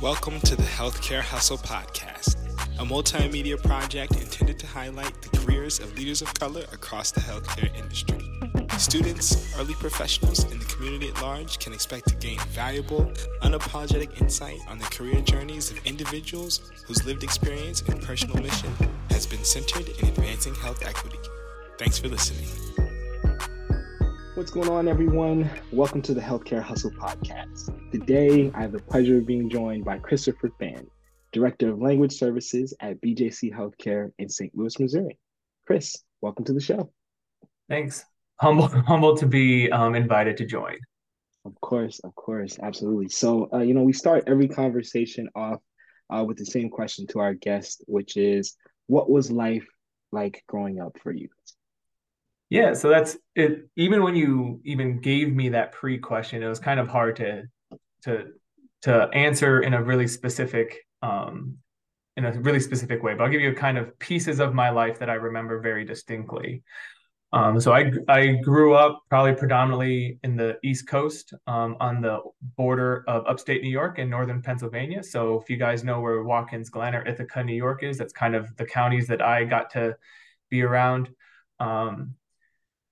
Welcome to the Healthcare Hustle Podcast, a multimedia project intended to highlight the careers of leaders of color across the healthcare industry. Students, early professionals, and the community at large can expect to gain valuable, unapologetic insight on the career journeys of individuals whose lived experience and personal mission has been centered in advancing health equity. Thanks for listening. What's going on, everyone? Welcome to the Healthcare Hustle Podcast. Today, I have the pleasure of being joined by Christopher Fan, Director of Language Services at BJC Healthcare in St. Louis, Missouri. Chris, welcome to the show. Thanks. Humble, humble to be um, invited to join. Of course, of course, absolutely. So, uh, you know, we start every conversation off uh, with the same question to our guest, which is, what was life like growing up for you? Yeah, so that's it. Even when you even gave me that pre question, it was kind of hard to to to answer in a really specific um, in a really specific way. But I'll give you kind of pieces of my life that I remember very distinctly. Um, so I I grew up probably predominantly in the East Coast, um, on the border of upstate New York and northern Pennsylvania. So if you guys know where Watkins Glen or Ithaca, New York is, that's kind of the counties that I got to be around. Um,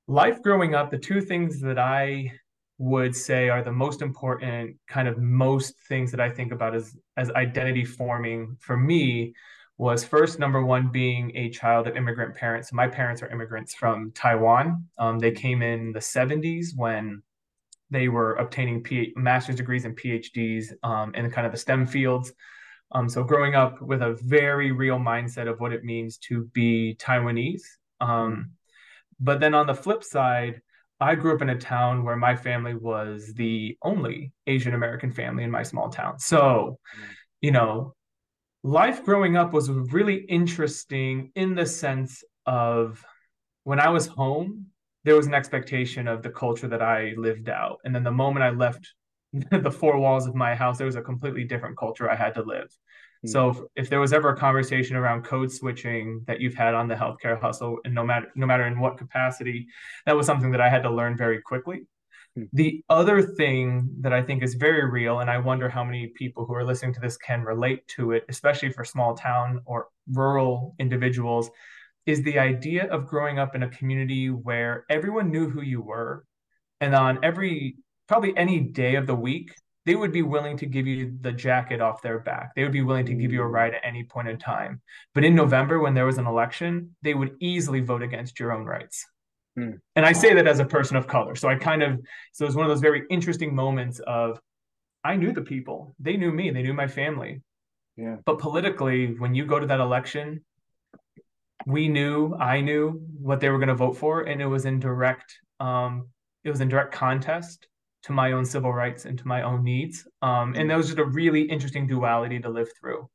life growing up, the two things that I would say are the most important kind of most things that I think about as as identity forming for me was first number one being a child of immigrant parents. My parents are immigrants from Taiwan. Um, they came in the 70s when they were obtaining P- master's degrees and PhDs um, in kind of the STEM fields. Um, so growing up with a very real mindset of what it means to be Taiwanese. Um, but then on the flip side, I grew up in a town where my family was the only Asian American family in my small town. So, you know, life growing up was really interesting in the sense of when I was home, there was an expectation of the culture that I lived out. And then the moment I left the four walls of my house, there was a completely different culture I had to live. Mm-hmm. So if, if, there was ever a conversation around code switching that you've had on the healthcare hustle, and no matter no matter in what capacity, that was something that I had to learn very quickly. Mm-hmm. The other thing that I think is very real, and I wonder how many people who are listening to this can relate to it, especially for small town or rural individuals, is the idea of growing up in a community where everyone knew who you were. And on every, probably any day of the week, they would be willing to give you the jacket off their back. They would be willing to give you a ride at any point in time. But in November, when there was an election, they would easily vote against your own rights. Mm. And I say that as a person of color. So I kind of, so it was one of those very interesting moments of, I knew the people, they knew me, they knew my family. Yeah. But politically, when you go to that election, we knew, I knew what they were going to vote for, and it was in direct, um, it was in direct contest to my own civil rights and to my own needs. Um, and that was just a really interesting duality to live through.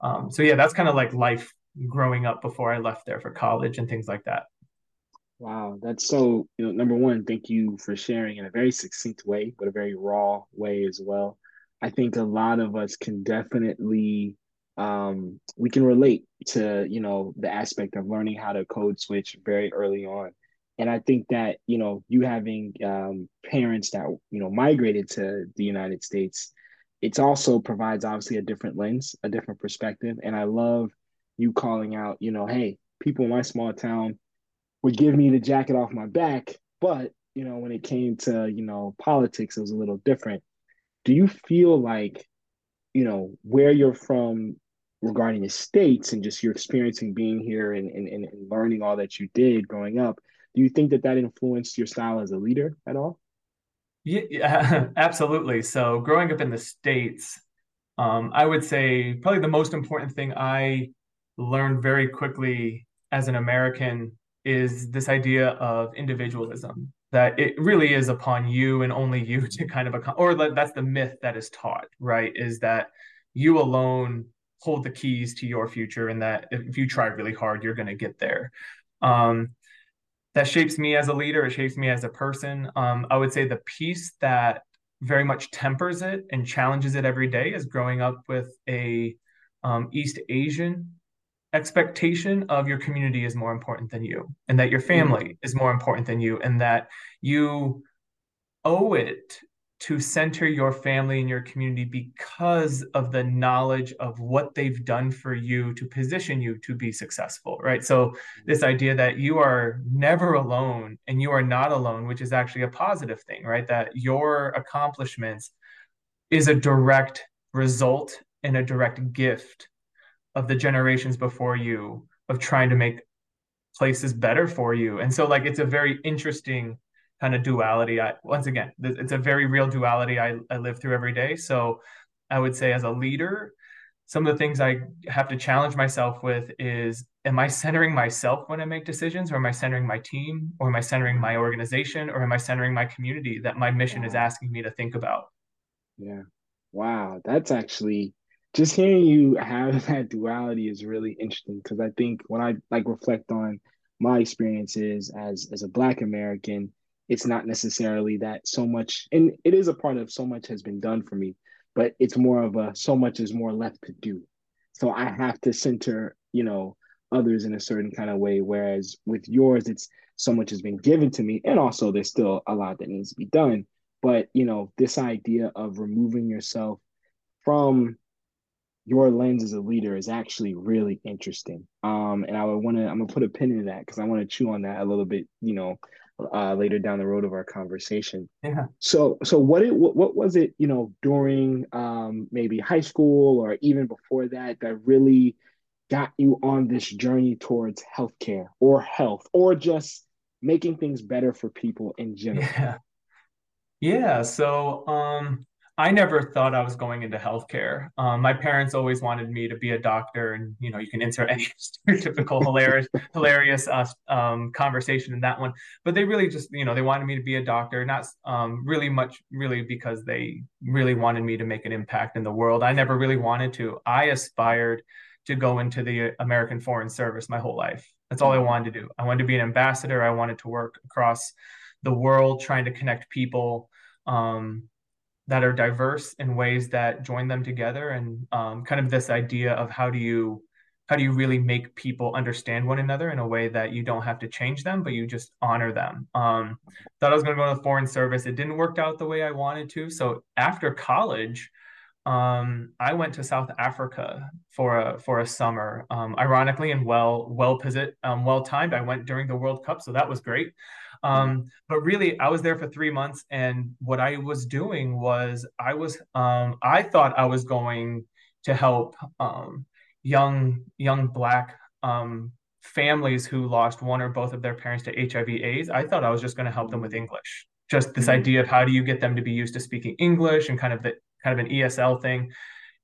Um, so yeah, that's kind of like life growing up before I left there for college and things like that. Wow, that's so, you know, number one, thank you for sharing in a very succinct way, but a very raw way as well. I think a lot of us can definitely um, we can relate to, you know, the aspect of learning how to code switch very early on and I think that you know you having um, parents that you know migrated to the United States, it also provides obviously a different lens, a different perspective, and I love you calling out, you know, hey, people in my small town would give me the jacket off my back, but you know when it came to you know politics, it was a little different. Do you feel like you know where you're from regarding the states and just your experiencing being here and, and, and learning all that you did growing up do you think that that influenced your style as a leader at all? Yeah, absolutely. So growing up in the States, um, I would say probably the most important thing I learned very quickly as an American is this idea of individualism that it really is upon you and only you to kind of or that's the myth that is taught right is that you alone hold the keys to your future and that if you try really hard you're going to get there um, that shapes me as a leader. It shapes me as a person. Um, I would say the piece that very much tempers it and challenges it every day is growing up with a um, East Asian expectation of your community is more important than you, and that your family mm. is more important than you, and that you owe it to center your family and your community because of the knowledge of what they've done for you to position you to be successful, right? So, this idea that you are never alone and you are not alone, which is actually a positive thing, right? That your accomplishments is a direct result and a direct gift of the generations before you of trying to make places better for you. And so, like, it's a very interesting kind of duality. I once again, it's a very real duality I, I live through every day. So I would say as a leader, some of the things I have to challenge myself with is am I centering myself when I make decisions or am I centering my team or am I centering my organization or am I centering my community that my mission wow. is asking me to think about? Yeah. Wow, that's actually just hearing you have that duality is really interesting because I think when I like reflect on my experiences as as a black American, it's not necessarily that so much and it is a part of so much has been done for me but it's more of a so much is more left to do. So i have to center you know others in a certain kind of way whereas with yours it's so much has been given to me and also there's still a lot that needs to be done. But you know this idea of removing yourself from your lens as a leader is actually really interesting. Um and i would want to i'm gonna put a pin in that because i want to chew on that a little bit you know uh, later down the road of our conversation. Yeah. So, so what it what, what was it you know during um, maybe high school or even before that that really got you on this journey towards healthcare or health or just making things better for people in general? Yeah. Yeah. So, um, I never thought I was going into healthcare. Um, my parents always wanted me to be a doctor, and you know, you can insert any stereotypical hilarious, hilarious uh, um, conversation in that one. But they really just, you know, they wanted me to be a doctor, not um, really much, really because they really wanted me to make an impact in the world. I never really wanted to. I aspired to go into the American Foreign Service my whole life. That's all I wanted to do. I wanted to be an ambassador. I wanted to work across the world, trying to connect people. Um, that are diverse in ways that join them together and um, kind of this idea of how do you how do you really make people understand one another in a way that you don't have to change them but you just honor them um, thought i was going to go to the foreign service it didn't work out the way i wanted to so after college um, I went to South Africa for a for a summer. Um, ironically, and well well um, well timed. I went during the World Cup, so that was great. Um, but really, I was there for three months, and what I was doing was I was um, I thought I was going to help um, young young black um, families who lost one or both of their parents to HIV/AIDS. I thought I was just going to help them with English. Just this mm-hmm. idea of how do you get them to be used to speaking English and kind of the kind of an ESL thing.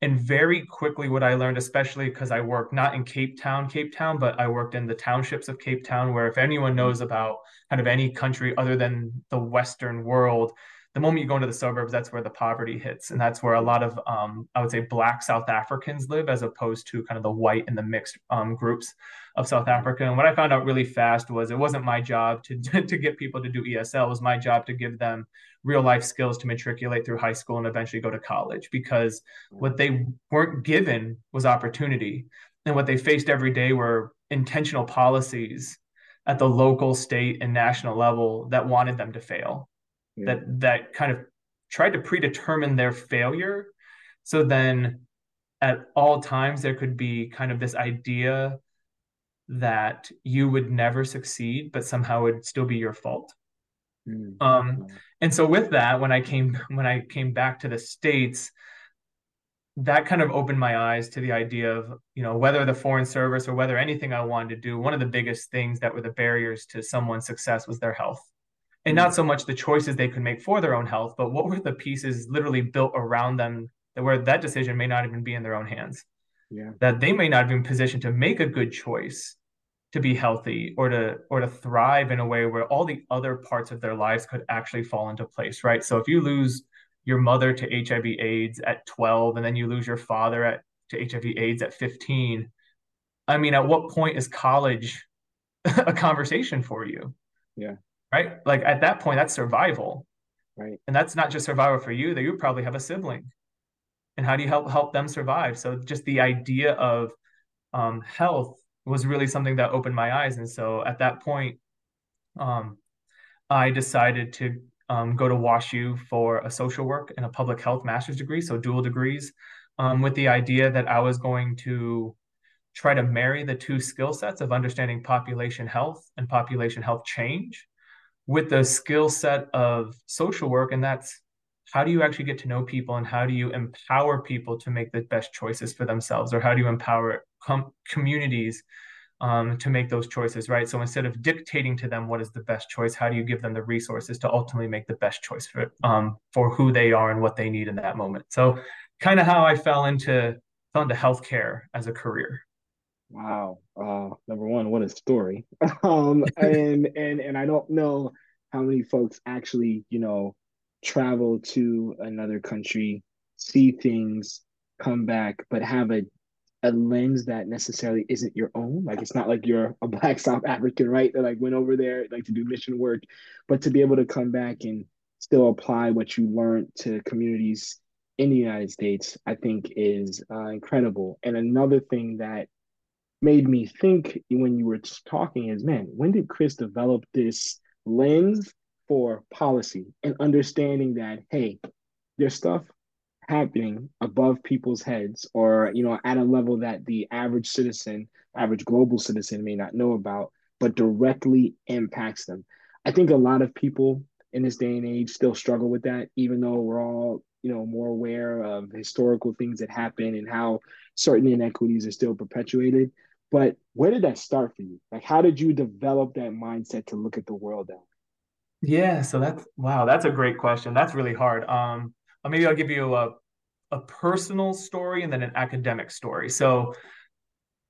And very quickly, what I learned, especially because I worked not in Cape Town, Cape Town, but I worked in the townships of Cape Town, where if anyone knows about kind of any country other than the Western world, the moment you go into the suburbs, that's where the poverty hits. And that's where a lot of, um, I would say, Black South Africans live, as opposed to kind of the white and the mixed um, groups of South Africa. And what I found out really fast was it wasn't my job to, to get people to do ESL, it was my job to give them real life skills to matriculate through high school and eventually go to college because what they weren't given was opportunity. And what they faced every day were intentional policies at the local, state, and national level that wanted them to fail yeah. that that kind of tried to predetermine their failure so then at all times there could be kind of this idea that you would never succeed but somehow it would still be your fault mm-hmm. um, and so with that when i came when i came back to the states that kind of opened my eyes to the idea of you know whether the foreign service or whether anything i wanted to do one of the biggest things that were the barriers to someone's success was their health and not mm. so much the choices they could make for their own health, but what were the pieces literally built around them that where that decision may not even be in their own hands. Yeah. That they may not have been positioned to make a good choice to be healthy or to or to thrive in a way where all the other parts of their lives could actually fall into place, right? So if you lose your mother to HIV AIDS at 12 and then you lose your father at to HIV AIDS at 15, I mean, at what point is college a conversation for you? Yeah right? Like at that point, that's survival. Right. And that's not just survival for you, that you probably have a sibling. And how do you help help them survive? So just the idea of um, health was really something that opened my eyes. And so at that point, um, I decided to um, go to WashU for a social work and a public health master's degree, so dual degrees, um, with the idea that I was going to try to marry the two skill sets of understanding population health and population health change with the skill set of social work. And that's how do you actually get to know people and how do you empower people to make the best choices for themselves or how do you empower com- communities um, to make those choices right so instead of dictating to them what is the best choice how do you give them the resources to ultimately make the best choice for um, for who they are and what they need in that moment so kind of how i fell into fell into healthcare as a career Wow. Uh, number one, what a story. um, and and and I don't know how many folks actually, you know, travel to another country, see things, come back, but have a a lens that necessarily isn't your own. Like it's not like you're a black South African, right? That like went over there like to do mission work, but to be able to come back and still apply what you learned to communities in the United States, I think is uh, incredible. And another thing that made me think when you were talking is man, when did Chris develop this lens for policy and understanding that, hey, there's stuff happening above people's heads or, you know, at a level that the average citizen, average global citizen may not know about, but directly impacts them. I think a lot of people in this day and age still struggle with that, even though we're all, you know, more aware of historical things that happen and how certain inequities are still perpetuated. But where did that start for you? Like, how did you develop that mindset to look at the world that way Yeah, so that's wow, that's a great question. That's really hard. Um, maybe I'll give you a a personal story and then an academic story. So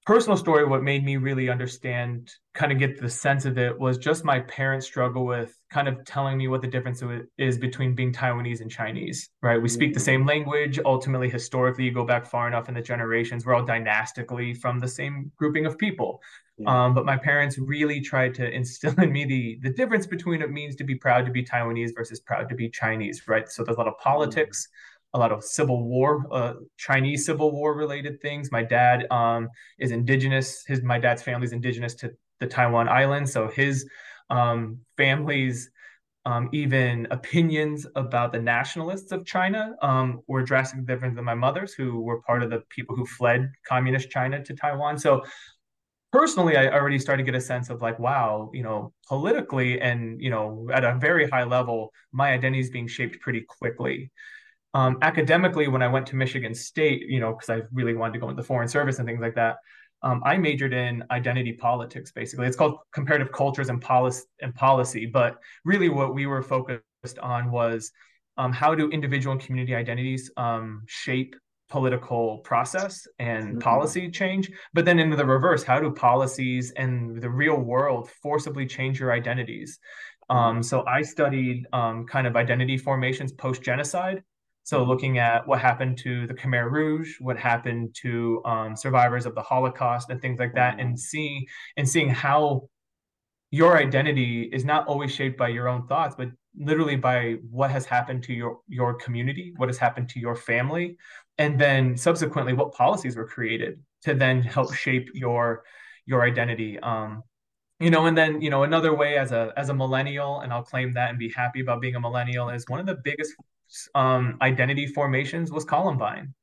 personal story, what made me really understand, kind of get the sense of it, was just my parents' struggle with kind of telling me what the difference is between being Taiwanese and Chinese, right? We speak the mm-hmm. same language. Ultimately, historically, you go back far enough in the generations, we're all dynastically from the same grouping of people. Yeah. Um, but my parents really tried to instill in me the the difference between what it means to be proud to be Taiwanese versus proud to be Chinese, right? So there's a lot of politics. Mm-hmm a lot of Civil War, uh, Chinese Civil War related things. My dad um, is indigenous. His my dad's family is indigenous to the Taiwan Island, so his um, family's um, even opinions about the nationalists of China um, were drastically different than my mother's, who were part of the people who fled communist China to Taiwan. So personally, I already started to get a sense of like, wow, you know, politically and you know, at a very high level, my identity is being shaped pretty quickly. Um, academically, when I went to Michigan State, you know, because I really wanted to go into the foreign service and things like that, um, I majored in identity politics. Basically, it's called comparative cultures and policy. And policy, but really, what we were focused on was um, how do individual and community identities um, shape political process and mm-hmm. policy change but then into the reverse how do policies and the real world forcibly change your identities um, so i studied um, kind of identity formations post genocide so looking at what happened to the Khmer Rouge, what happened to um, survivors of the Holocaust, and things like that, and mm-hmm. seeing and seeing how your identity is not always shaped by your own thoughts, but literally by what has happened to your your community, what has happened to your family, and then subsequently what policies were created to then help shape your your identity. Um, you know, and then you know another way as a as a millennial, and I'll claim that and be happy about being a millennial is one of the biggest um, identity formations was Columbine.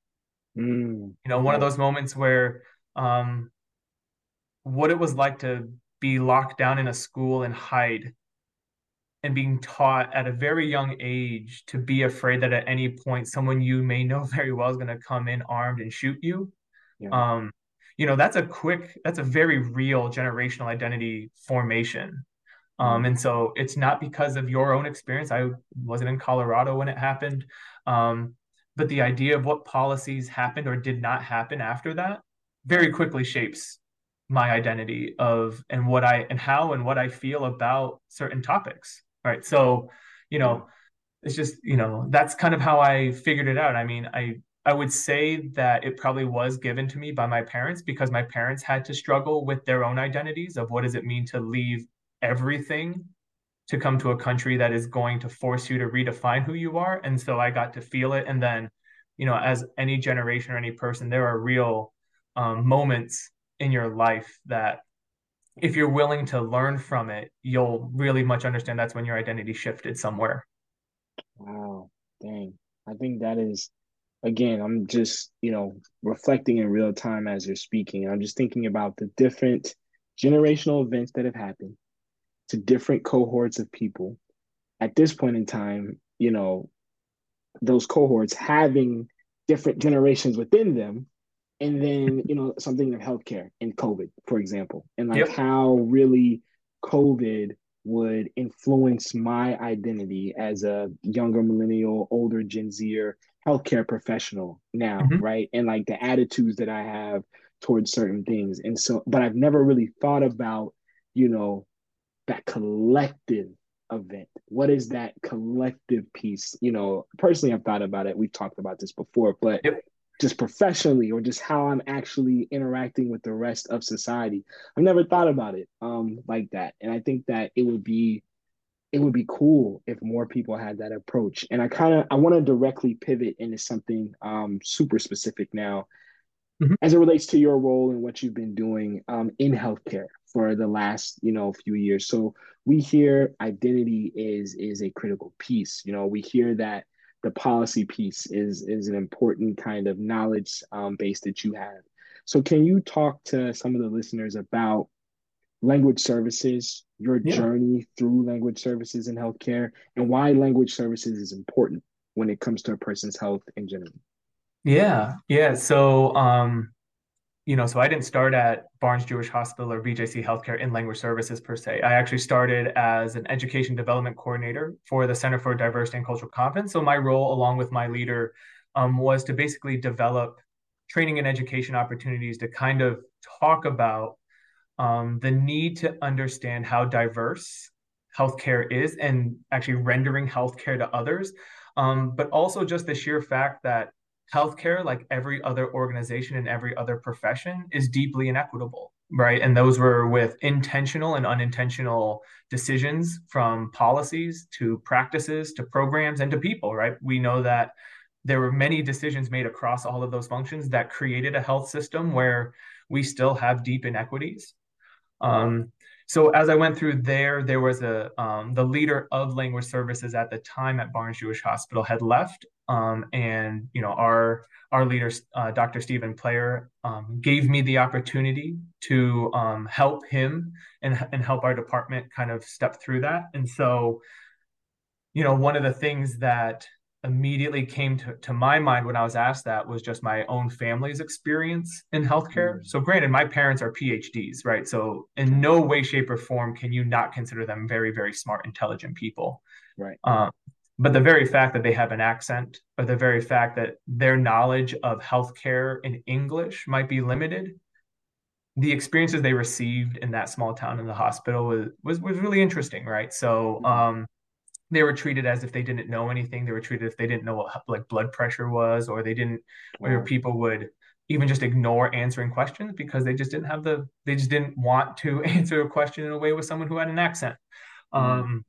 Mm. You know, one of those moments where um, what it was like to be locked down in a school and hide and being taught at a very young age to be afraid that at any point someone you may know very well is going to come in armed and shoot you. Yeah. Um, you know, that's a quick, that's a very real generational identity formation. Um, and so it's not because of your own experience. I wasn't in Colorado when it happened. Um, but the idea of what policies happened or did not happen after that very quickly shapes my identity of and what I and how and what I feel about certain topics. Right. So, you know, it's just, you know, that's kind of how I figured it out. I mean, I I would say that it probably was given to me by my parents because my parents had to struggle with their own identities of what does it mean to leave everything to come to a country that is going to force you to redefine who you are. And so I got to feel it. And then, you know, as any generation or any person, there are real um, moments in your life that if you're willing to learn from it, you'll really much understand that's when your identity shifted somewhere. Wow, dang. I think that is again, I'm just, you know, reflecting in real time as you're speaking. I'm just thinking about the different generational events that have happened to different cohorts of people. At this point in time, you know, those cohorts having different generations within them and then you know something of healthcare and covid for example and like yep. how really covid would influence my identity as a younger millennial older gen zer healthcare professional now mm-hmm. right and like the attitudes that i have towards certain things and so but i've never really thought about you know that collective event? What is that collective piece? You know, personally, I've thought about it. We've talked about this before, but yep. just professionally or just how I'm actually interacting with the rest of society, I've never thought about it um, like that. And I think that it would be it would be cool if more people had that approach. And I kind of I want to directly pivot into something um, super specific now. Mm-hmm. As it relates to your role and what you've been doing um, in healthcare, for the last you know few years. So we hear identity is is a critical piece. You know we hear that the policy piece is is an important kind of knowledge um, base that you have. So can you talk to some of the listeners about language services your yeah. journey through language services in healthcare and why language services is important when it comes to a person's health in general? Yeah yeah. So um you know, so I didn't start at Barnes Jewish Hospital or BJC Healthcare in language services per se. I actually started as an education development coordinator for the Center for Diversity and Cultural Competence. So my role, along with my leader, um, was to basically develop training and education opportunities to kind of talk about um, the need to understand how diverse healthcare is and actually rendering healthcare to others. Um, but also just the sheer fact that healthcare, like every other organization and every other profession, is deeply inequitable, right? And those were with intentional and unintentional decisions from policies to practices to programs and to people, right? We know that there were many decisions made across all of those functions that created a health system where we still have deep inequities. Um, so as I went through there, there was a um, the leader of language services at the time at Barnes Jewish Hospital had left, um, and you know our our leader, uh, Dr. Stephen Player, um, gave me the opportunity to um, help him and and help our department kind of step through that. And so, you know, one of the things that immediately came to, to my mind when I was asked that was just my own family's experience in healthcare. Mm. So, granted, my parents are PhDs, right? So, in no way, shape, or form can you not consider them very, very smart, intelligent people. Right. Um, but the very fact that they have an accent or the very fact that their knowledge of healthcare in English might be limited, the experiences they received in that small town in the hospital was was, was really interesting, right? So mm-hmm. um, they were treated as if they didn't know anything. They were treated if they didn't know what like blood pressure was, or they didn't, wow. or people would even just ignore answering questions because they just didn't have the, they just didn't want to answer a question in a way with someone who had an accent. Mm-hmm. Um,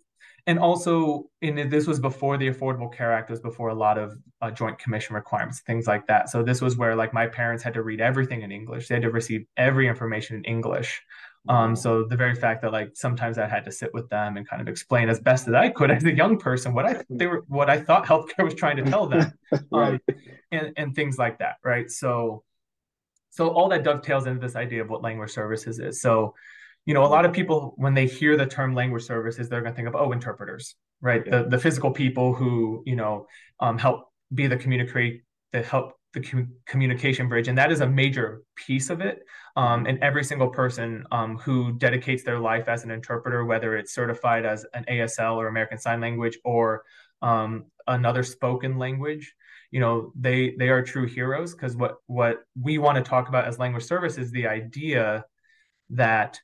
and also in this was before the affordable care act was before a lot of uh, joint commission requirements things like that so this was where like my parents had to read everything in english they had to receive every information in english um, so the very fact that like sometimes I had to sit with them and kind of explain as best as I could as a young person what I they were what I thought healthcare was trying to tell them, um, and and things like that, right? So, so all that dovetails into this idea of what language services is. So, you know, a lot of people when they hear the term language services, they're going to think of oh, interpreters, right? Yeah. The the physical people who you know um, help be the communicate that help the com- communication bridge, and that is a major piece of it. Um, and every single person um, who dedicates their life as an interpreter, whether it's certified as an ASL or American Sign Language or um, another spoken language, you know, they they are true heroes because what what we want to talk about as language service is the idea that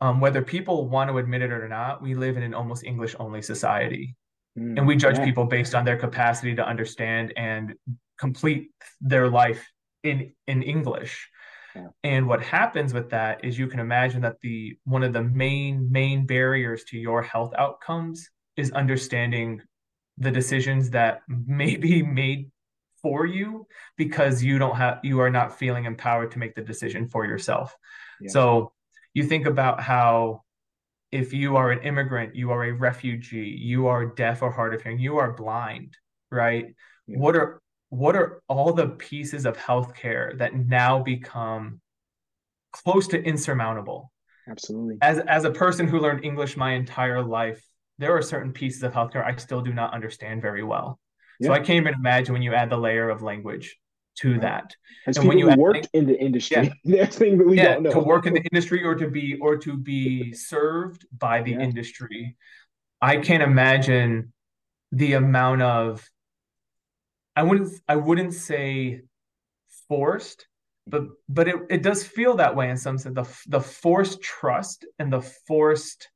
um, whether people want to admit it or not, we live in an almost English only society. Mm, and we judge yeah. people based on their capacity to understand and complete their life in in English. Yeah. And what happens with that is you can imagine that the one of the main main barriers to your health outcomes is understanding the decisions that may be made for you because you don't have you are not feeling empowered to make the decision for yourself. Yeah. So you think about how if you are an immigrant, you are a refugee, you are deaf or hard of hearing, you are blind, right? Yeah. What are what are all the pieces of healthcare that now become close to insurmountable? Absolutely. As as a person who learned English my entire life, there are certain pieces of healthcare I still do not understand very well. Yeah. So I can't even imagine when you add the layer of language to right. that. As and when you work in the industry, yeah, there's things that we yeah, don't know. To work in the industry or to be or to be served by the yeah. industry, I can't imagine the amount of I wouldn't I wouldn't say forced, but but it, it does feel that way in some sense. The the forced trust and the forced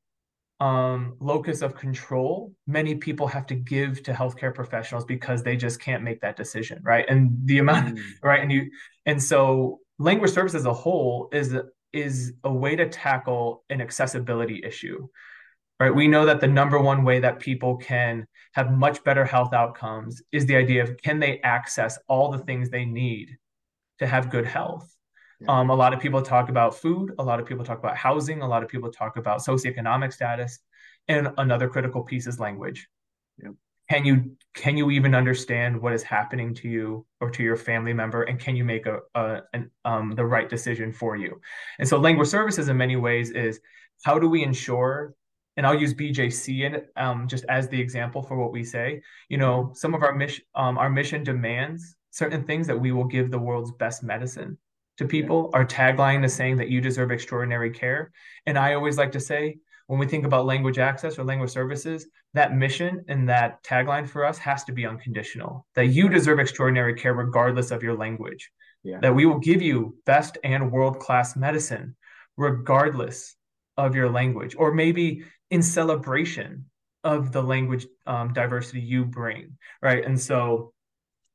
um, locus of control many people have to give to healthcare professionals because they just can't make that decision right and the amount mm. right and you and so language service as a whole is is a way to tackle an accessibility issue right we know that the number one way that people can have much better health outcomes is the idea of can they access all the things they need to have good health um, a lot of people talk about food. A lot of people talk about housing. A lot of people talk about socioeconomic status. And another critical piece is language. Can you can you even understand what is happening to you or to your family member, and can you make a, a an, um, the right decision for you? And so, language services in many ways is how do we ensure and I'll use BJC in um, just as the example for what we say. You know, some of our mission, um, our mission demands certain things that we will give the world's best medicine to people. Our tagline is saying that you deserve extraordinary care. And I always like to say, when we think about language access or language services, that mission and that tagline for us has to be unconditional. That you deserve extraordinary care regardless of your language. Yeah. That we will give you best and world class medicine regardless of your language, or maybe in celebration of the language um, diversity you bring, right? And so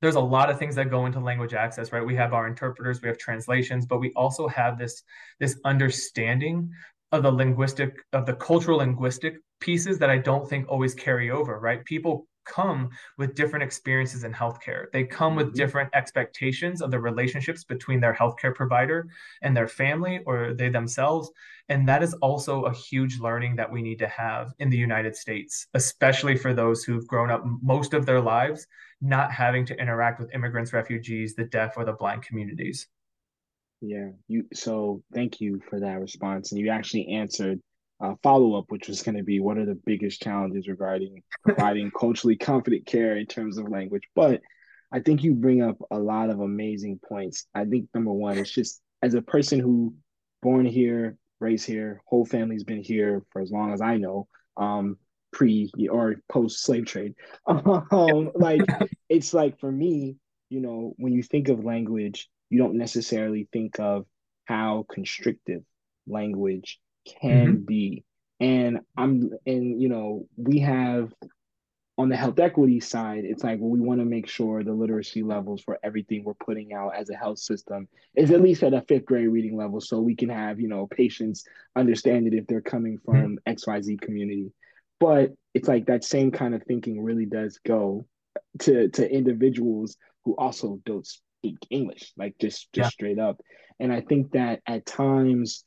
there's a lot of things that go into language access right we have our interpreters we have translations but we also have this this understanding of the linguistic of the cultural linguistic pieces that i don't think always carry over right people come with different experiences in healthcare. They come with mm-hmm. different expectations of the relationships between their healthcare provider and their family or they themselves. And that is also a huge learning that we need to have in the United States, especially for those who've grown up most of their lives not having to interact with immigrants, refugees, the deaf, or the blind communities. Yeah, you. So thank you for that response, and you actually answered a follow up, which was going to be what are the biggest challenges regarding providing culturally confident care in terms of language. But I think you bring up a lot of amazing points. I think number one, it's just as a person who born here, raised here, whole family's been here for as long as I know. Um, pre or post slave trade. Um, like it's like for me, you know, when you think of language, you don't necessarily think of how constrictive language can mm-hmm. be. And I'm and you know, we have on the health equity side, it's like well, we want to make sure the literacy levels for everything we're putting out as a health system is at least at a fifth grade reading level, so we can have you know patients understand it if they're coming from mm-hmm. X Y Z community. But it's like that same kind of thinking really does go to to individuals who also don't speak English, like just just yeah. straight up. And I think that at times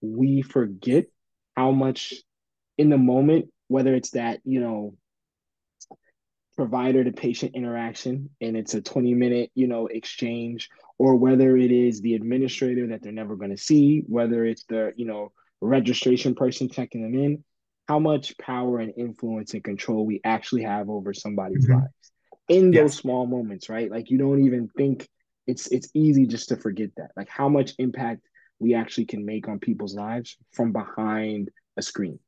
we forget how much in the moment, whether it's that, you know, provider to patient interaction and it's a 20 minute, you know, exchange, or whether it is the administrator that they're never going to see, whether it's the, you know, registration person checking them in, how much power and influence and control we actually have over somebody's mm-hmm. lives in those small moments, right? Like you don't even think it's it's easy just to forget that. Like how much impact we actually can make on people's lives from behind a screen,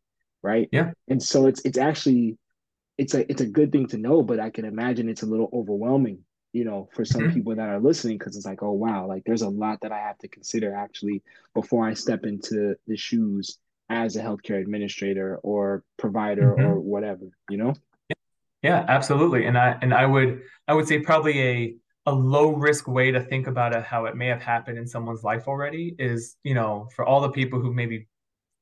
right? Yeah. And so it's it's actually it's a it's a good thing to know, but I can imagine it's a little overwhelming, you know, for some mm-hmm. people that are listening because it's like, oh wow, like there's a lot that I have to consider actually before I step into the shoes as a healthcare administrator or provider mm-hmm. or whatever, you know? Yeah, absolutely. And I and I would I would say probably a a low risk way to think about it, how it may have happened in someone's life already is, you know, for all the people who maybe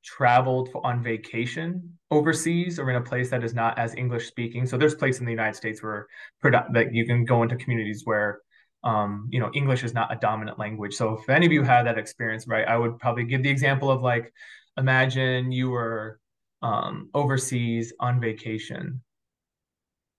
traveled on vacation overseas or in a place that is not as English speaking. So there's places in the United States where that you can go into communities where um, you know, English is not a dominant language. So if any of you had that experience, right, I would probably give the example of like imagine you were um, overseas on vacation.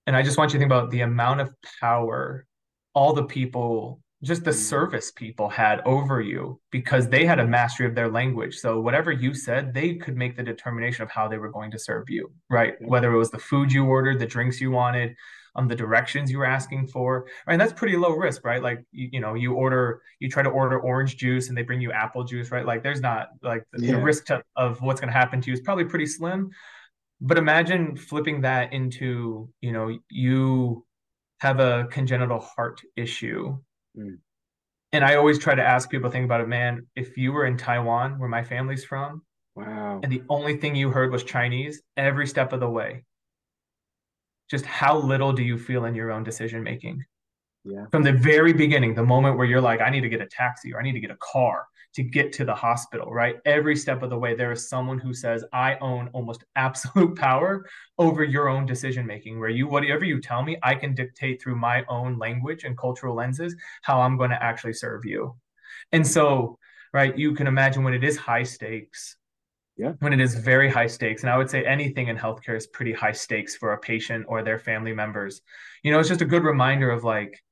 And I just want you to think about the amount of power all the people, just the mm. service people had over you because they had a mastery of their language. So whatever you said, they could make the determination of how they were going to serve you, right? Whether it was the food you ordered, the drinks you wanted, um, the directions you were asking for. Right? And that's pretty low risk, right? Like you, you, know, you order, you try to order orange juice and they bring you apple juice, right? Like there's not like the, yeah. the risk to, of what's going to happen to you is probably pretty slim. But imagine flipping that into, you know, you have a congenital heart issue. Mm. And I always try to ask people think about it, man, if you were in Taiwan, where my family's from, wow. And the only thing you heard was Chinese every step of the way just how little do you feel in your own decision making? Yeah. From the very beginning, the moment where you're like, I need to get a taxi or I need to get a car to get to the hospital, right? Every step of the way, there is someone who says, I own almost absolute power over your own decision making, where you, whatever you tell me, I can dictate through my own language and cultural lenses how I'm going to actually serve you. And so, right, you can imagine when it is high stakes, yeah. when it is very high stakes. And I would say anything in healthcare is pretty high stakes for a patient or their family members. You know, it's just a good reminder of like,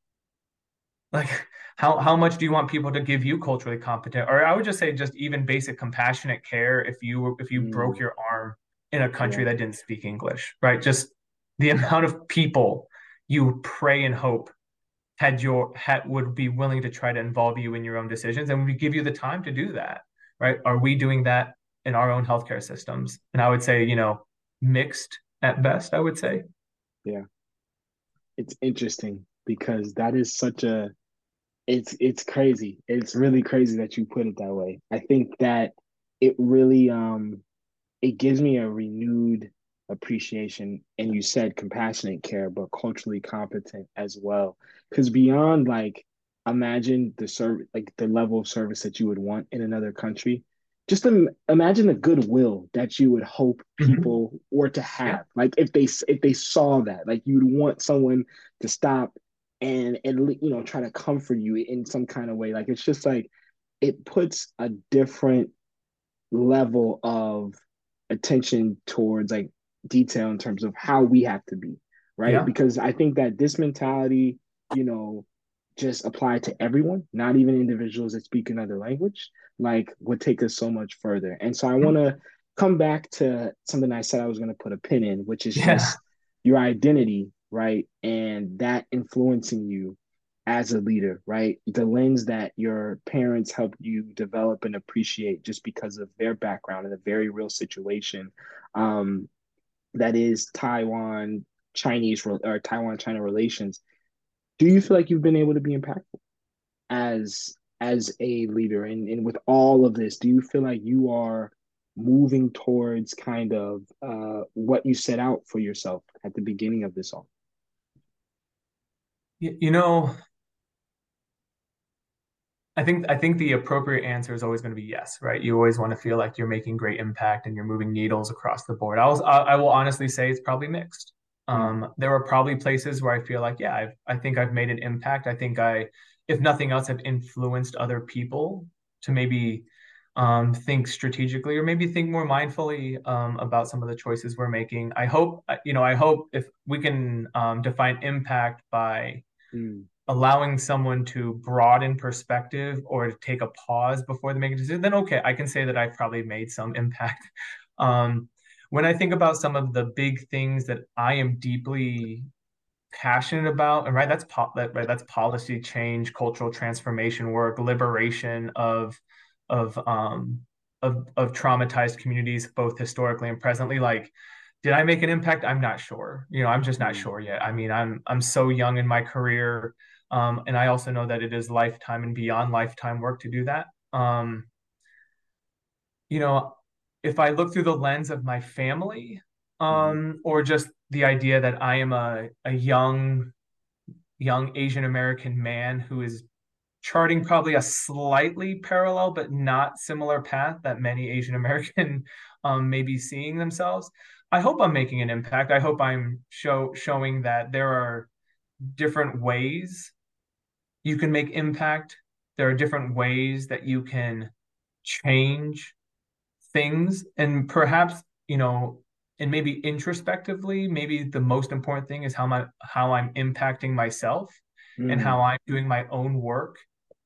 like how how much do you want people to give you culturally competent, or I would just say just even basic compassionate care if you if you mm. broke your arm in a country yeah. that didn't speak English, right? Just the amount of people you pray and hope had your had would be willing to try to involve you in your own decisions and we give you the time to do that right are we doing that in our own healthcare systems. And I would say, you know, mixed at best, I would say. Yeah. It's interesting because that is such a it's it's crazy. It's really crazy that you put it that way. I think that it really um it gives me a renewed appreciation and you said compassionate care but culturally competent as well because beyond like imagine the service like the level of service that you would want in another country just imagine the goodwill that you would hope mm-hmm. people mm-hmm. were to have. Yeah. Like if they if they saw that, like you would want someone to stop and and you know try to comfort you in some kind of way. Like it's just like it puts a different level of attention towards like detail in terms of how we have to be, right? Yeah. Because I think that this mentality, you know, just apply to everyone, not even individuals that speak another language, like would take us so much further. And so I mm. want to come back to something I said I was going to put a pin in, which is yeah. just your identity, right? And that influencing you as a leader, right? The lens that your parents helped you develop and appreciate just because of their background in a very real situation um, that is Taiwan Chinese or Taiwan China relations do you feel like you've been able to be impactful as as a leader and, and with all of this do you feel like you are moving towards kind of uh, what you set out for yourself at the beginning of this all you know I think I think the appropriate answer is always going to be yes, right? You always want to feel like you're making great impact and you're moving needles across the board. I was I, I will honestly say it's probably mixed. Um, there are probably places where I feel like, yeah, I've, I think I've made an impact. I think I, if nothing else, have influenced other people to maybe um, think strategically or maybe think more mindfully um, about some of the choices we're making. I hope, you know, I hope if we can um, define impact by mm. allowing someone to broaden perspective or to take a pause before they make a decision, then okay, I can say that I've probably made some impact. Um, when I think about some of the big things that I am deeply passionate about, and right, that's po- that, right, that's policy change, cultural transformation work, liberation of of um of of traumatized communities, both historically and presently. Like, did I make an impact? I'm not sure. You know, I'm just not mm. sure yet. I mean, I'm I'm so young in my career, um, and I also know that it is lifetime and beyond lifetime work to do that. Um, you know, if I look through the lens of my family, mm-hmm. um, or just the idea that I am a, a young, young Asian American man who is charting probably a slightly parallel but not similar path that many Asian American um, may be seeing themselves. I hope I'm making an impact. I hope I'm show showing that there are different ways you can make impact. There are different ways that you can change things and perhaps you know, and maybe introspectively, maybe the most important thing is how my how I'm impacting myself mm. and how I'm doing my own work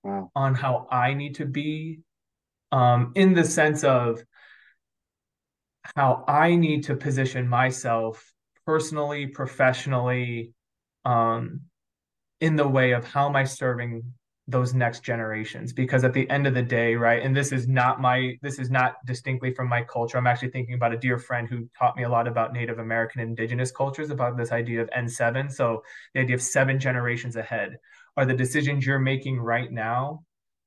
wow. on how I need to be um, in the sense of how I need to position myself personally, professionally, um, in the way of how am I serving those next generations? Because at the end of the day right and this is not my this is not distinctly from my culture. I'm actually thinking about a dear friend who taught me a lot about native american indigenous cultures about this idea of n7 so the idea of seven generations ahead are the decisions you're making right now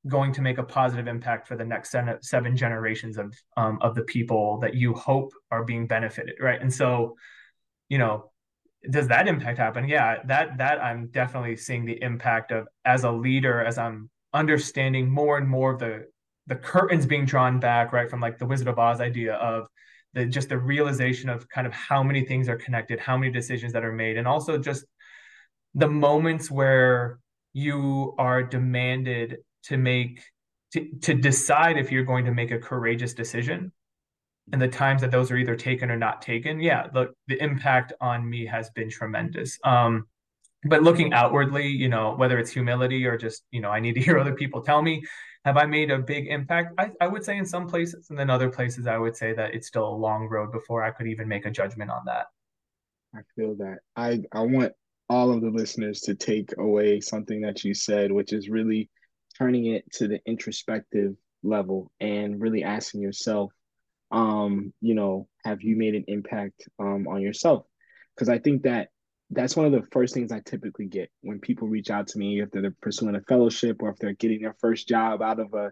going to make a positive impact for the next seven generations of um, of the people that you hope are being benefited right? And so you know does that impact happen? Yeah that that i'm definitely seeing the impact of as a leader as i'm understanding more and more of the the curtains being drawn back right from like the wizard of oz idea of the just the realization of kind of how many things are connected how many decisions that are made and also just the moments where you are demanded to make to, to decide if you're going to make a courageous decision and the times that those are either taken or not taken, yeah, the, the impact on me has been tremendous. Um, but looking outwardly, you know, whether it's humility or just, you know, I need to hear other people tell me, have I made a big impact? I, I would say in some places, and then other places, I would say that it's still a long road before I could even make a judgment on that. I feel that. I I want all of the listeners to take away something that you said, which is really turning it to the introspective level and really asking yourself um, you know, have you made an impact um, on yourself? Because I think that that's one of the first things I typically get when people reach out to me if they're pursuing a fellowship or if they're getting their first job out of a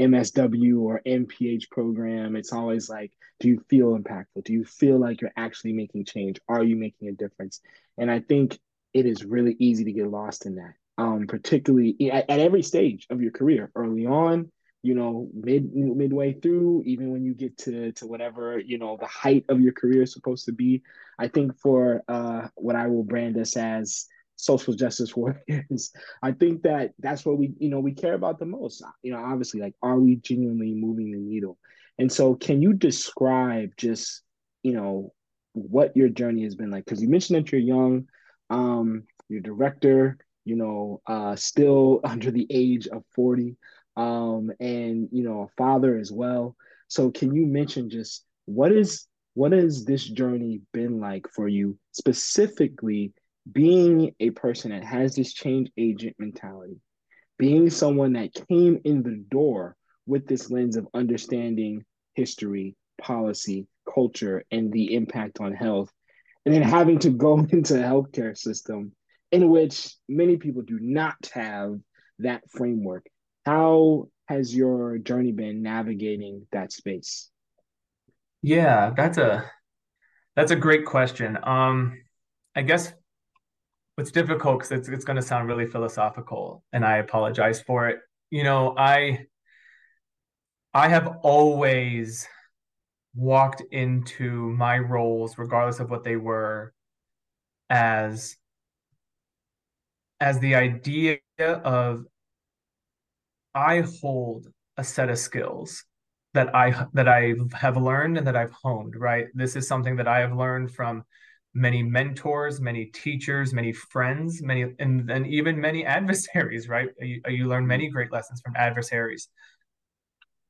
MSW or MPH program. It's always like, do you feel impactful? Do you feel like you're actually making change? Are you making a difference? And I think it is really easy to get lost in that, um, particularly at, at every stage of your career, early on, you know mid midway through even when you get to to whatever you know the height of your career is supposed to be. I think for uh what i will brand us as social justice warriors i think that that's what we you know we care about the most. You know obviously like are we genuinely moving the needle? And so can you describe just you know what your journey has been like? Because you mentioned that you're young um you're director you know uh still under the age of 40 um, and you know a father as well. So can you mention just what is what has this journey been like for you specifically being a person that has this change agent mentality, being someone that came in the door with this lens of understanding history, policy, culture, and the impact on health, and then having to go into a healthcare system in which many people do not have that framework. How has your journey been navigating that space? Yeah, that's a that's a great question. Um, I guess what's difficult because it's it's going to sound really philosophical, and I apologize for it. You know, I I have always walked into my roles, regardless of what they were, as as the idea of I hold a set of skills that I that I have learned and that I've honed, right? This is something that I have learned from many mentors, many teachers, many friends, many and, and even many adversaries, right? You, you learn many great lessons from adversaries.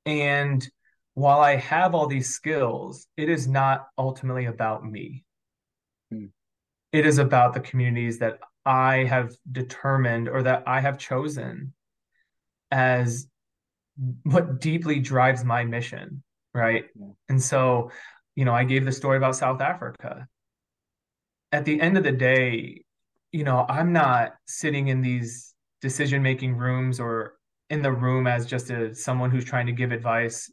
And while I have all these skills, it is not ultimately about me. Hmm. It is about the communities that I have determined or that I have chosen as what deeply drives my mission right? Yeah. and so you know i gave the story about south africa. At the end of the day you know i'm not sitting in these decision making rooms or in the room as just a someone who's trying to give advice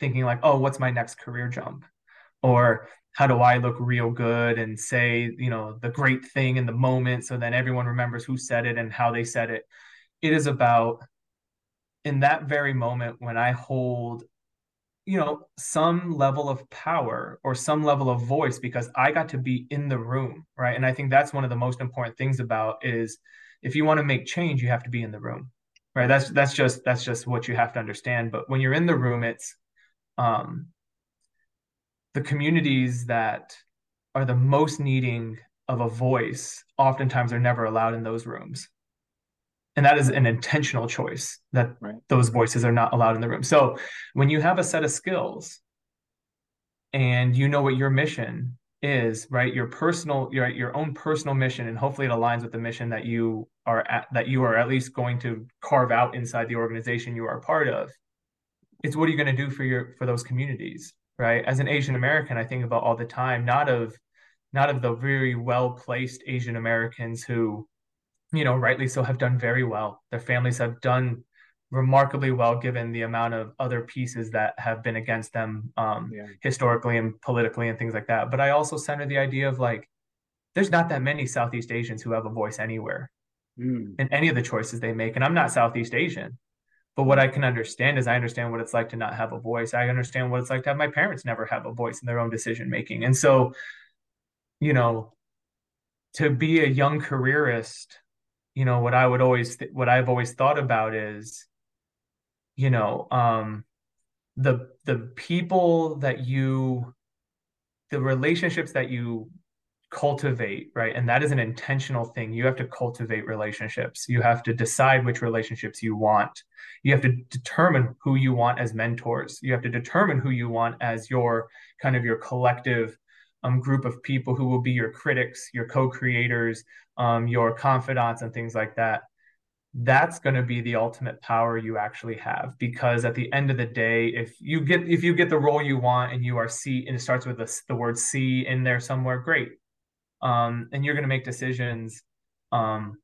thinking like oh what's my next career jump? Or how do i look real good and say you know the great thing in the moment so then everyone remembers who said it and how they said it. It is about in that very moment when I hold you know some level of power or some level of voice because I got to be in the room right? And I think that's one of the most important things about is if you want to make change you have to be in the room right? That's that's just that's just what you have to understand. But when you're in the room it's um the communities that are the most needing of a voice oftentimes are never allowed in those rooms. And that is an intentional choice that right. those voices are not allowed in the room. So when you have a set of skills and you know what your mission is right your personal your your own personal mission and hopefully it aligns with the mission that you are at that you are at least going to carve out inside the organization you are a part of it's what are you going to do for your for those communities right as an asian american i think about all the time not of not of the very well placed asian americans who you know rightly so have done very well their families have done remarkably well given the amount of other pieces that have been against them um, yeah. historically and politically and things like that. But I also center the idea of like, there's not that many Southeast Asians who have a voice anywhere mm. in any of the choices they make. And I'm not Southeast Asian, but what I can understand is I understand what it's like to not have a voice. I understand what it's like to have my parents never have a voice in their own decision making. And so, you know, to be a young careerist, you know, what I would always, th- what I've always thought about is, you know um the the people that you the relationships that you cultivate right? And that is an intentional thing. You have to cultivate relationships. You have to decide which relationships you want. You have to determine who you want as mentors. You have to determine who you want as your kind of your collective um, group of people who will be your critics your co-creators um, your confidants and things like that. That's going to be the ultimate power you actually have because at the end of the day if you get if you get the role you want and you are c and it starts with the, the word c in there somewhere great um, and you're going to make decisions um,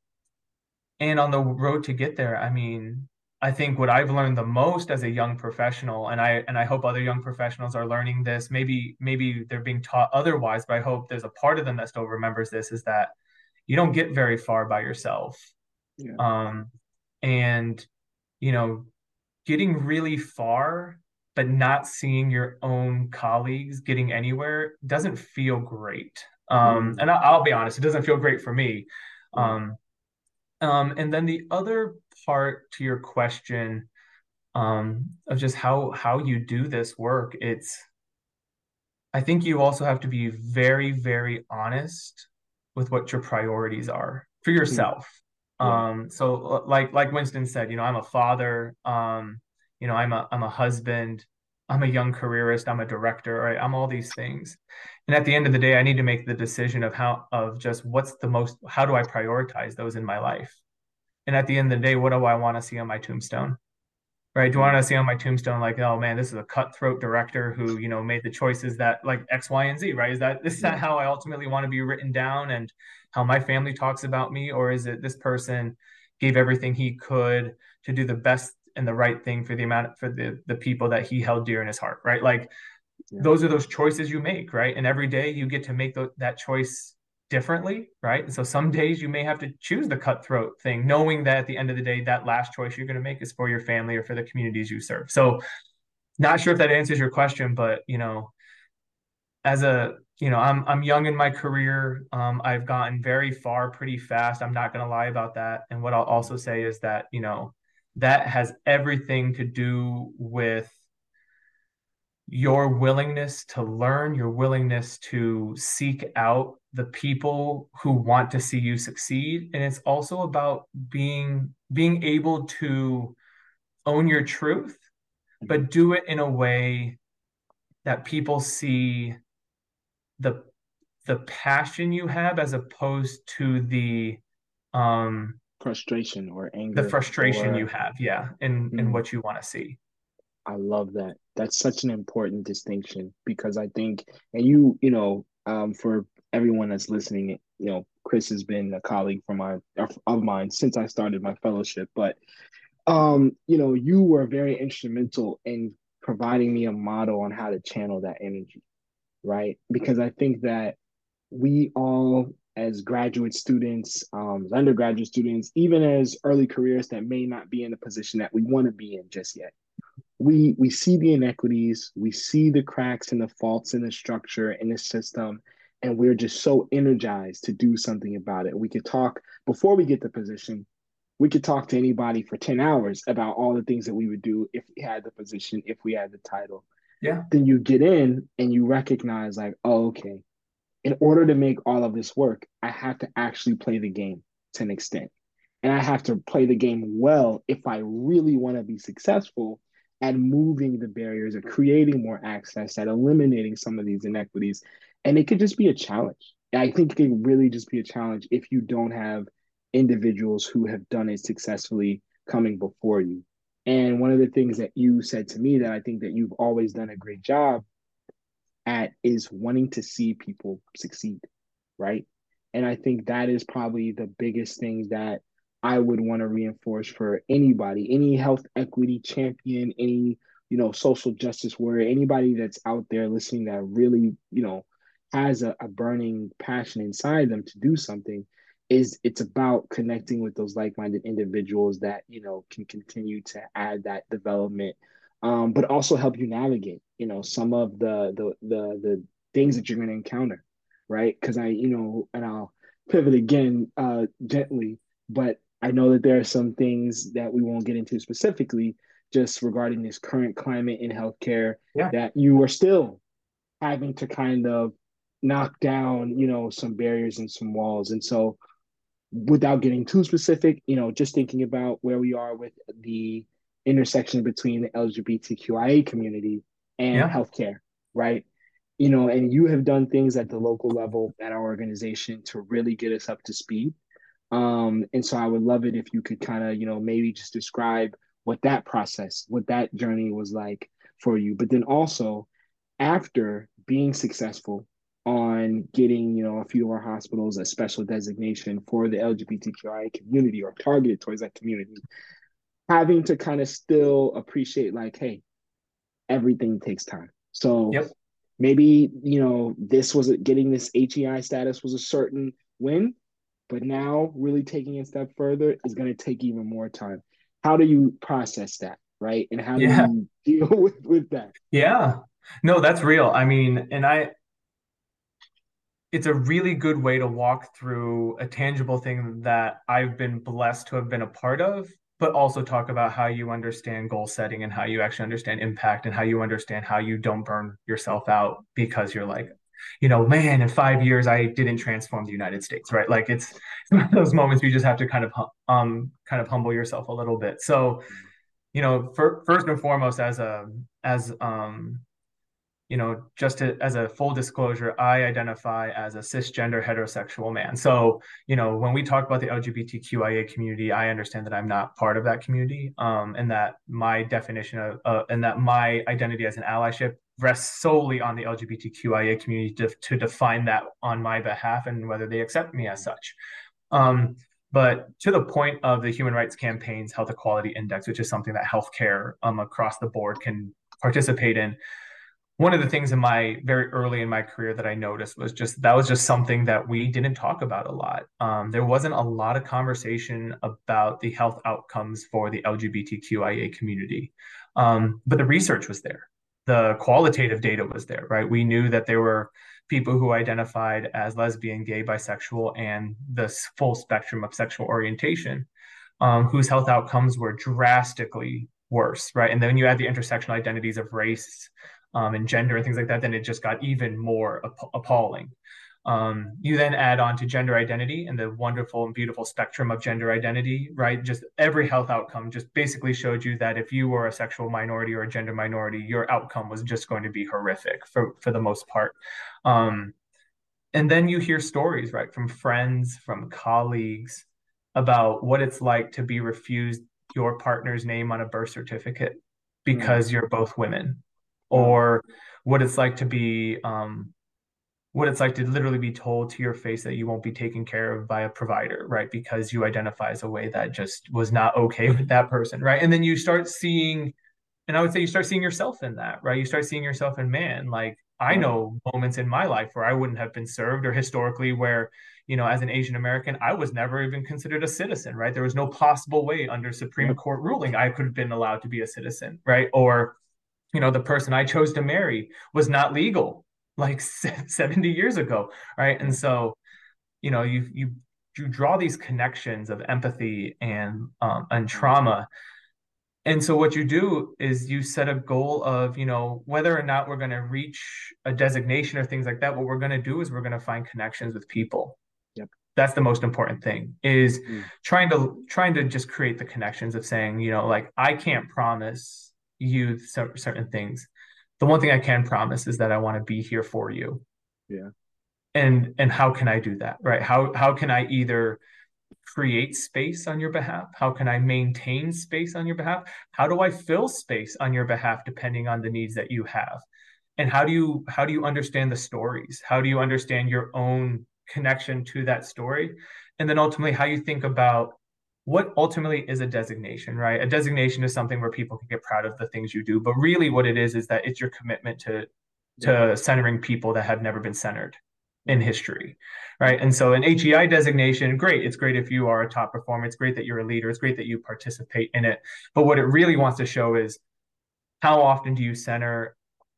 and on the road to get there i mean i think what i've learned the most as a young professional and i and i hope other young professionals are learning this maybe maybe they're being taught otherwise but i hope there's a part of them that still remembers this is that you don't get very far by yourself yeah. Um, and you know, getting really far but not seeing your own colleagues getting anywhere doesn't feel great. Um, mm. And I, will be honest, it doesn't feel great for me. Um, um, and then the other part to your question um, of just how how you do this work, it's I think you also have to be very very honest with what your priorities are for hmm. yourself. Um, so like like Winston said, you know, I'm a father, um, you know, I'm a I'm a husband, I'm a young careerist, I'm a director, right? I'm all these things. And at the end of the day, I need to make the decision of how of just what's the most how do I prioritize those in my life? And at the end of the day, what do I want to see on my tombstone? right? Do I want to see on my tombstone like, oh man, this is a cutthroat director who you know made the choices that like X, Y, and Z, right? Is that that is that how I ultimately want to be written down and how my family talks about me, or is it this person gave everything he could to do the best and the right thing for the amount for the the people that he held dear in his heart, right? Like yeah. those are those choices you make, right? And every day you get to make the, that choice differently, right? And so some days you may have to choose the cutthroat thing, knowing that at the end of the day, that last choice you're going to make is for your family or for the communities you serve. So, not sure if that answers your question, but you know, as a you know, I'm I'm young in my career. Um, I've gotten very far pretty fast. I'm not going to lie about that. And what I'll also say is that you know, that has everything to do with your willingness to learn, your willingness to seek out the people who want to see you succeed. And it's also about being being able to own your truth but do it in a way that people see the the passion you have as opposed to the um frustration or anger the frustration or... you have yeah and mm. in what you want to see i love that that's such an important distinction because i think and you you know um for everyone that's listening, you know, Chris has been a colleague from my of mine since I started my fellowship. But um, you know, you were very instrumental in providing me a model on how to channel that energy, right? Because I think that we all as graduate students, um, as undergraduate students, even as early careers that may not be in the position that we want to be in just yet. We we see the inequities, we see the cracks and the faults in the structure in the system, and we're just so energized to do something about it. We could talk before we get the position. We could talk to anybody for 10 hours about all the things that we would do if we had the position, if we had the title. Yeah. Then you get in and you recognize, like, oh, okay, in order to make all of this work, I have to actually play the game to an extent. And I have to play the game well if I really want to be successful at moving the barriers, at creating more access, at eliminating some of these inequities. And it could just be a challenge. I think it can really just be a challenge if you don't have individuals who have done it successfully coming before you. And one of the things that you said to me that I think that you've always done a great job at is wanting to see people succeed, right? And I think that is probably the biggest thing that I would want to reinforce for anybody, any health equity champion, any, you know, social justice warrior, anybody that's out there listening that really, you know, has a, a burning passion inside them to do something is it's about connecting with those like-minded individuals that you know can continue to add that development um, but also help you navigate you know some of the the the, the things that you're going to encounter right because i you know and i'll pivot again uh, gently but i know that there are some things that we won't get into specifically just regarding this current climate in healthcare yeah. that you are still having to kind of knock down you know some barriers and some walls and so without getting too specific, you know, just thinking about where we are with the intersection between the LGBTQIA community and yeah. healthcare, right? You know, and you have done things at the local level at our organization to really get us up to speed. Um, and so I would love it if you could kind of, you know, maybe just describe what that process, what that journey was like for you. But then also after being successful on getting, you know, a few of our hospitals a special designation for the LGBTQI community or targeted towards that community, having to kind of still appreciate like, hey, everything takes time. So yep. maybe, you know, this was getting this HEI status was a certain win, but now really taking it a step further is going to take even more time. How do you process that? Right. And how do you deal with, with that? Yeah. No, that's real. I mean, and I it's a really good way to walk through a tangible thing that I've been blessed to have been a part of, but also talk about how you understand goal setting and how you actually understand impact and how you understand how you don't burn yourself out because you're like, you know, man, in five years I didn't transform the United States, right? Like it's, those moments you just have to kind of um kind of humble yourself a little bit. So, you know, for, first and foremost, as a as um you know, just to, as a full disclosure, I identify as a cisgender heterosexual man. So, you know, when we talk about the LGBTQIA community, I understand that I'm not part of that community, um, and that my definition of, uh, and that my identity as an allyship rests solely on the LGBTQIA community to, to define that on my behalf and whether they accept me as such. Um, but to the point of the Human Rights Campaign's Health Equality Index, which is something that healthcare um, across the board can participate in, one of the things in my very early in my career that I noticed was just that was just something that we didn't talk about a lot. Um, there wasn't a lot of conversation about the health outcomes for the LGBTQIA community, um, but the research was there. The qualitative data was there, right? We knew that there were people who identified as lesbian, gay, bisexual, and the full spectrum of sexual orientation, um, whose health outcomes were drastically worse, right? And then you add the intersectional identities of race, um, and gender and things like that, then it just got even more ap- appalling. Um, you then add on to gender identity and the wonderful and beautiful spectrum of gender identity, right? Just every health outcome just basically showed you that if you were a sexual minority or a gender minority, your outcome was just going to be horrific for, for the most part. Um, and then you hear stories, right, from friends, from colleagues about what it's like to be refused your partner's name on a birth certificate because mm. you're both women or what it's like to be um, what it's like to literally be told to your face that you won't be taken care of by a provider, right? Because you identify as a way that just was not okay with that person, right? And then you start seeing, and I would say you start seeing yourself in that, right? You start seeing yourself in man. Like I know moments in my life where I wouldn't have been served, or historically where, you know, as an Asian American, I was never even considered a citizen, right? There was no possible way under Supreme Court ruling I could have been allowed to be a citizen, right? Or you know the person i chose to marry was not legal like 70 years ago right? And so you know you you you draw these connections of empathy and um, and trauma. And so what you do is you set a goal of you know whether or not we're going to reach a designation or things like that what we're going to do is we're going to find connections with people. Yep. That's the most important thing is mm. trying to trying to just create the connections of saying you know like i can't promise you certain things the one thing i can promise is that i want to be here for you yeah and and how can i do that right how how can i either create space on your behalf? How can I maintain space on your behalf? How do I fill space on your behalf depending on the needs that you have? And how do you how do you understand the stories? How do you understand your own connection to that story? And then ultimately how you think about what ultimately is a designation, right? A designation is something where people can get proud of the things you do, but really what it is is that it's your commitment to to centering people that have never been centered in history, right? And so an HEI designation, great. It's great if you are a top performer. It's great that you're a leader. It's great that you participate in it. But what it really wants to show is how often do you center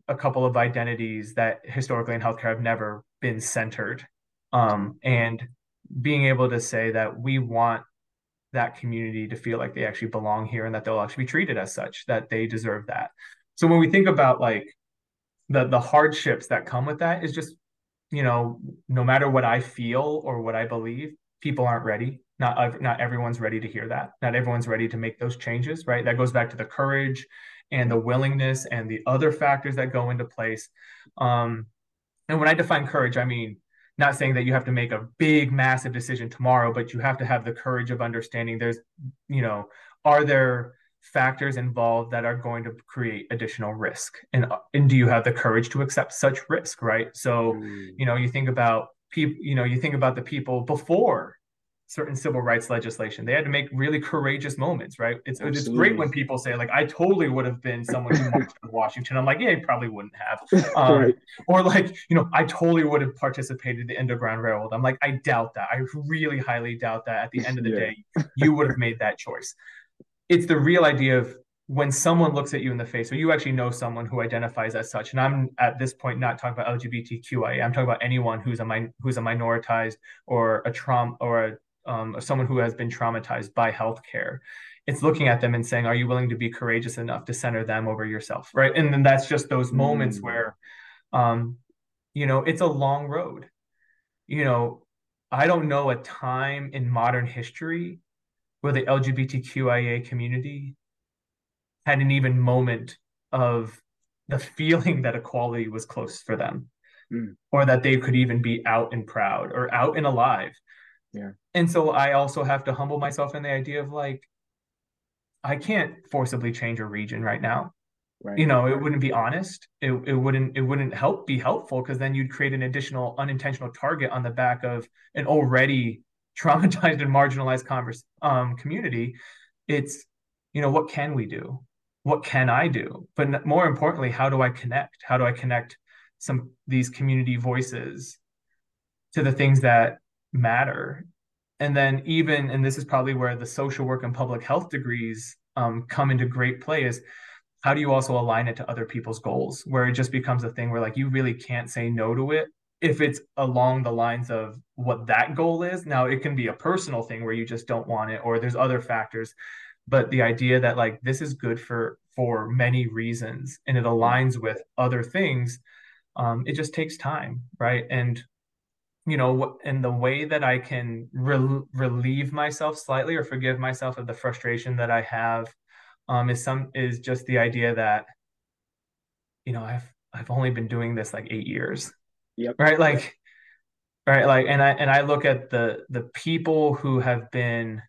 a couple of identities that historically in healthcare have never been centered, um, and being able to say that we want that community to feel like they actually belong here and that they'll actually be treated as such, that they deserve that. So when we think about like the the hardships that come with that is just you know, no matter what I feel or what I believe, people aren't ready. Not not everyone's ready to hear that. Not everyone's ready to make those changes, right? That goes back to the courage and the willingness and the other factors that go into place. Um, and when I define courage, I mean not saying that you have to make a big, massive decision tomorrow, but you have to have the courage of understanding there's, you know, are there factors involved that are going to create additional risk and and do you have the courage to accept such risk right so mm. you know you think about people you know you think about the people before certain civil rights legislation they had to make really courageous moments right it's, it's great when people say like i totally would have been someone who moved to washington i'm like yeah you probably wouldn't have um, right. or like you know i totally would have participated in the underground railroad i'm like i doubt that i really highly doubt that at the end of the yeah. day you would have made that choice it's the real idea of when someone looks at you in the face, or you actually know someone who identifies as such. And I'm at this point not talking about LGBTQIA. I'm talking about anyone who's a min- who's a minoritized or a trauma or a, um, someone who has been traumatized by healthcare. It's looking at them and saying, "Are you willing to be courageous enough to center them over yourself?" Right, and then that's just those moments mm. where, um, you know, it's a long road. You know, I don't know a time in modern history where the LGBTQIA community had an even moment of the feeling that equality was close for them mm. or that they could even be out and proud or out and alive. Yeah. And so I also have to humble myself in the idea of like, I can't forcibly change a region right now. Right. You know, it wouldn't be honest. It, it wouldn't it wouldn't help be helpful because then you'd create an additional unintentional target on the back of an already traumatized and marginalized converse, um, community it's you know what can we do what can i do but more importantly how do i connect how do i connect some these community voices to the things that matter. And then even and this is probably where the social work and public health degrees um, come into great play is how do you also align it to other people's goals where it just becomes a thing where like you really can't say no to it if it's along the lines of what that goal is. Now it can be a personal thing where you just don't want it or there's other factors but the idea that like this is good for for many reasons and it aligns with other things um, it just takes time right? And you know in the way that i can re- relieve myself slightly or forgive myself of the frustration that i have um, is some is just the idea that you know i've i've only been doing this like eight years Yep. Right. Like, right. Like, and I, and I look at the, the people who have been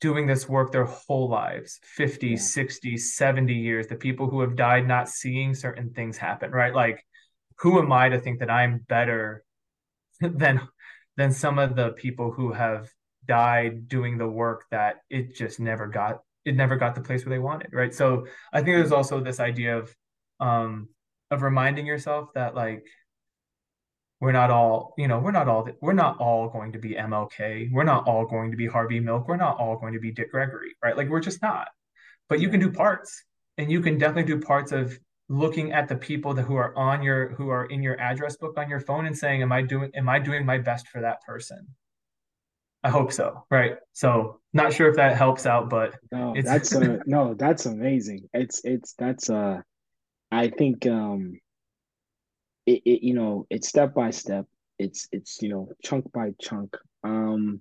doing this work their whole lives 50, yeah. 60, 70 years, the people who have died not seeing certain things happen. Right. Like, who am I to think that I'm better than, than some of the people who have died doing the work that it just never got, it never got the place where they wanted. Right. So I think there's also this idea of, um, of reminding yourself that like we're not all you know we're not all we're not all going to be mlk we're not all going to be harvey milk we're not all going to be dick gregory right like we're just not but you can do parts and you can definitely do parts of looking at the people that who are on your who are in your address book on your phone and saying am i doing am i doing my best for that person I hope so. Right. So not sure if that helps out, but no, that's a, no, that's amazing. It's it's that's uh I think um it, it you know it's step by step. It's it's you know chunk by chunk. Um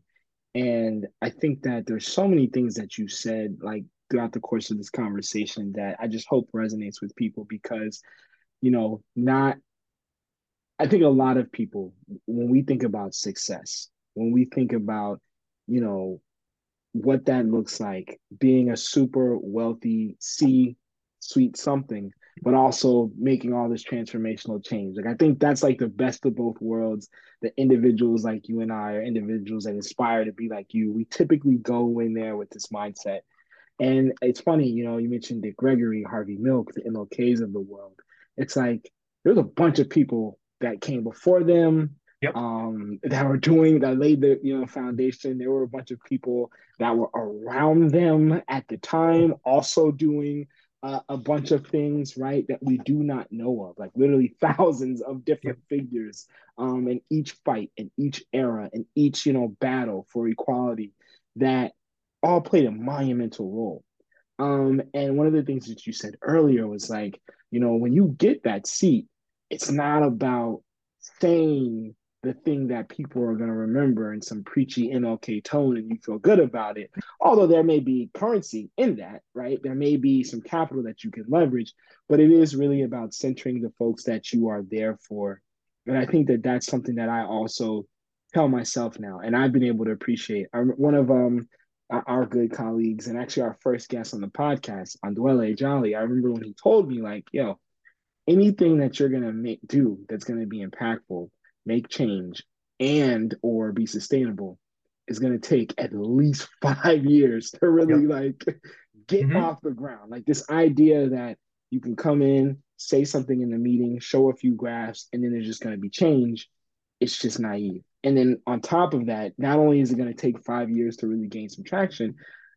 and I think that there's so many things that you said like throughout the course of this conversation that I just hope resonates with people because you know not I think a lot of people when we think about success, when we think about you know what that looks like being a super wealthy C suite something but also making all this transformational change. Like I think that's like the best of both worlds. The individuals like you and I are individuals that inspire to be like you. We typically go in there with this mindset. And it's funny, you know, you mentioned Dick Gregory, Harvey Milk, the MLKs of the world. It's like there's a bunch of people that came before them, yep. um, that were doing that laid the you know foundation. There were a bunch of people that were around them at the time, also doing uh, a bunch of things, right, that we do not know of, like literally thousands of different yep. figures um, in each fight, in each era, in each, you know, battle for equality that all played a monumental role. Um, and one of the things that you said earlier was like, you know, when you get that seat, it's not about saying the thing that people are going to remember in some preachy MLK tone and you feel good about it. Although there may be currency in that, right? There may be some capital that you can leverage, but it is really about centering the folks that you are there for. And I think that that's something that I also tell myself now, and I've been able to appreciate. I One of um our good colleagues and actually our first guest on the podcast, Andwele Jolly, I remember when he told me like, yo, anything that you're gonna make do that's gonna be impactful make change and or be sustainable is going to take at least five years to really yep. like get mm-hmm. off the ground like this idea that you can come in say something in the meeting show a few graphs and then there's just going to be change it's just naive and then on top of that not only is it going to take five years to really gain some traction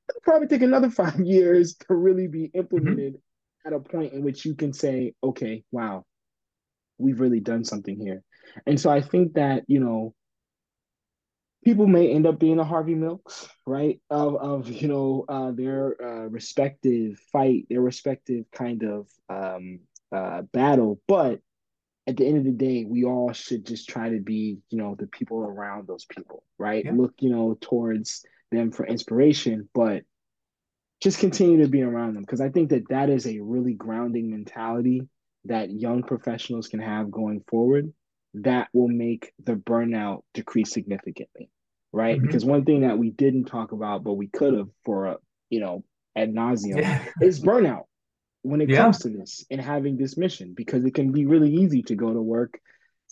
it'll probably take another five years to really be mm-hmm. implemented mm-hmm. at a point in which you can say okay wow we've really done something here and so I think that, you know, people may end up being a Harvey Milks, right? Of, of you know, uh, their uh, respective fight, their respective kind of um, uh, battle. But at the end of the day, we all should just try to be, you know, the people around those people, right? Yeah. Look, you know, towards them for inspiration, but just continue to be around them because I think that that is a really grounding mentality that young professionals can have going forward that will make the burnout decrease significantly, right? Mm-hmm. Because one thing that we didn't talk about, but we could have for a, you know, ad nauseum yeah. is burnout when it yeah. comes to this and having this mission, because it can be really easy to go to work,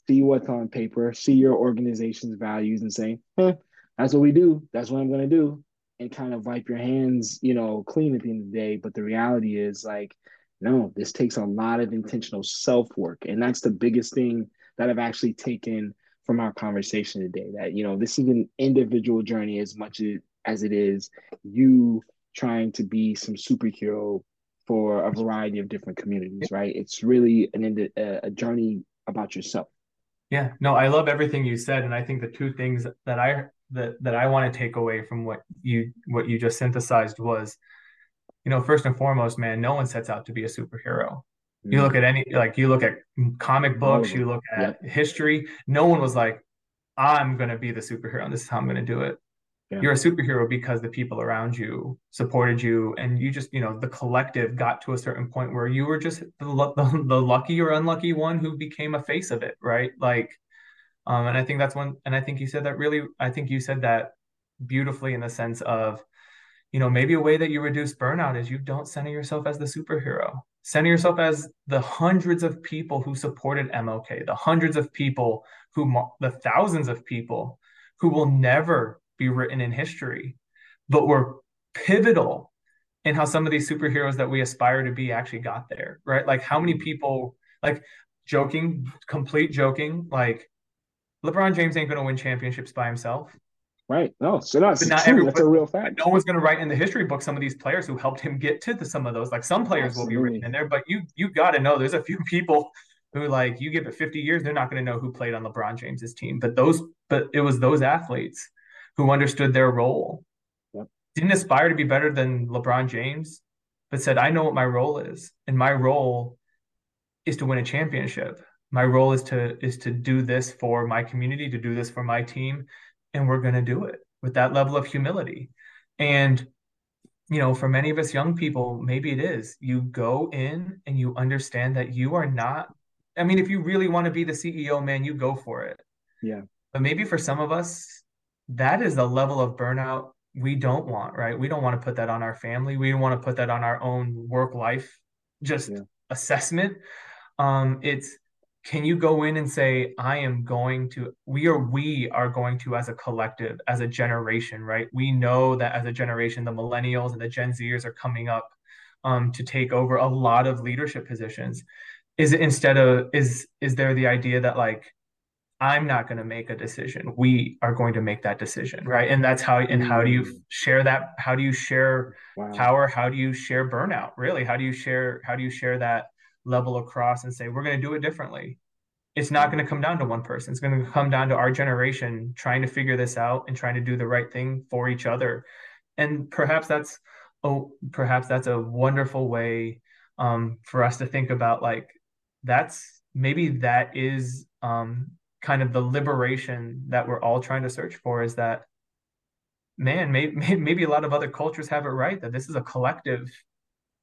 see what's on paper, see your organization's values and say, eh, that's what we do. That's what I'm going to do. And kind of wipe your hands, you know, clean at the end of the day. But the reality is like, no, this takes a lot of intentional self work. And that's the biggest thing that I've actually taken from our conversation today. That you know, this is an individual journey as much as it is you trying to be some superhero for a variety of different communities. Right? It's really an uh, a journey about yourself. Yeah, no, I love everything you said, and I think the two things that I that that I want to take away from what you what you just synthesized was, you know, first and foremost, man, no one sets out to be a superhero. You look at any like you look at comic books, you look at history. No one was like, "I'm going to be the superhero, and this is how I'm going to do it." Yeah. You're a superhero because the people around you supported you, and you just, you know, the collective got to a certain point where you were just the, the, the lucky or unlucky one who became a face of it, right? Like, um, and I think that's one, and I think you said that really, I think you said that beautifully in the sense of, you know, maybe a way that you reduce burnout is you don't center yourself as the superhero center yourself as the hundreds of people who supported MLK, the hundreds of people who, the thousands of people who will never be written in history, but were pivotal in how some of these superheroes that we aspire to be actually got there, right? Like how many people, like joking, complete joking, like LeBron James ain't going to win championships by himself. Right. No, so that's but not true. That's a real fact. No one's going to write in the history book some of these players who helped him get to the, some of those. Like some players Absolutely. will be written in there, but you you got to know there's a few people who like you give it 50 years, they're not going to know who played on LeBron James's team. But those, but it was those athletes who understood their role. Yep. Didn't aspire to be better than LeBron James, but said, I know what my role is. And my role is to win a championship. My role is to is to do this for my community, to do this for my team, and we're going to do it with that level of humility. And you know, for many of us young people, maybe it is. You go in and you understand that you are not I mean, if you really want to be the CEO, man, you go for it. Yeah. But maybe for some of us, that is the level of burnout we don't want, right? We don't want to put that on our family. We want to put that on our own work life just yeah. assessment. Um, it's can you go in and say, I am going to, we are, we are going to, as a collective, as a generation, right? We know that as a generation, the millennials and the Gen Zers are coming up um, to take over a lot of leadership positions. Is it instead of, is, is there the idea that like, I'm not going to make a decision. We are going to make that decision, right? And that's how. And how do you mm. share that? How do you share wow. power? How do you share burnout? Really, how do you share? How do you share that level across and say we're going to do it differently? It's not going to come down to one person. It's going to come down to our generation trying to figure this out and trying to do the right thing for each other. And perhaps that's oh, perhaps that's a wonderful way um, for us to think about like that's maybe that is um, kind of the liberation that we're all trying to search for is that man maybe, maybe a lot of other cultures have it right that this is a collective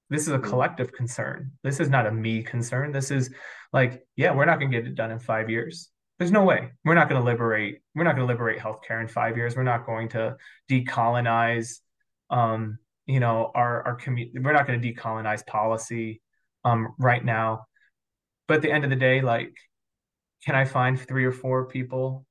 this is a mm-hmm. collective concern. This is not a me concern. This is like yeah we're not going to get it done in five years. There's no way. We're not going to liberate we're not going to liberate healthcare in five years. We're not going to decolonize um you know our our community we're not going to decolonize policy um right now. But at the end of the day like can I find three or four people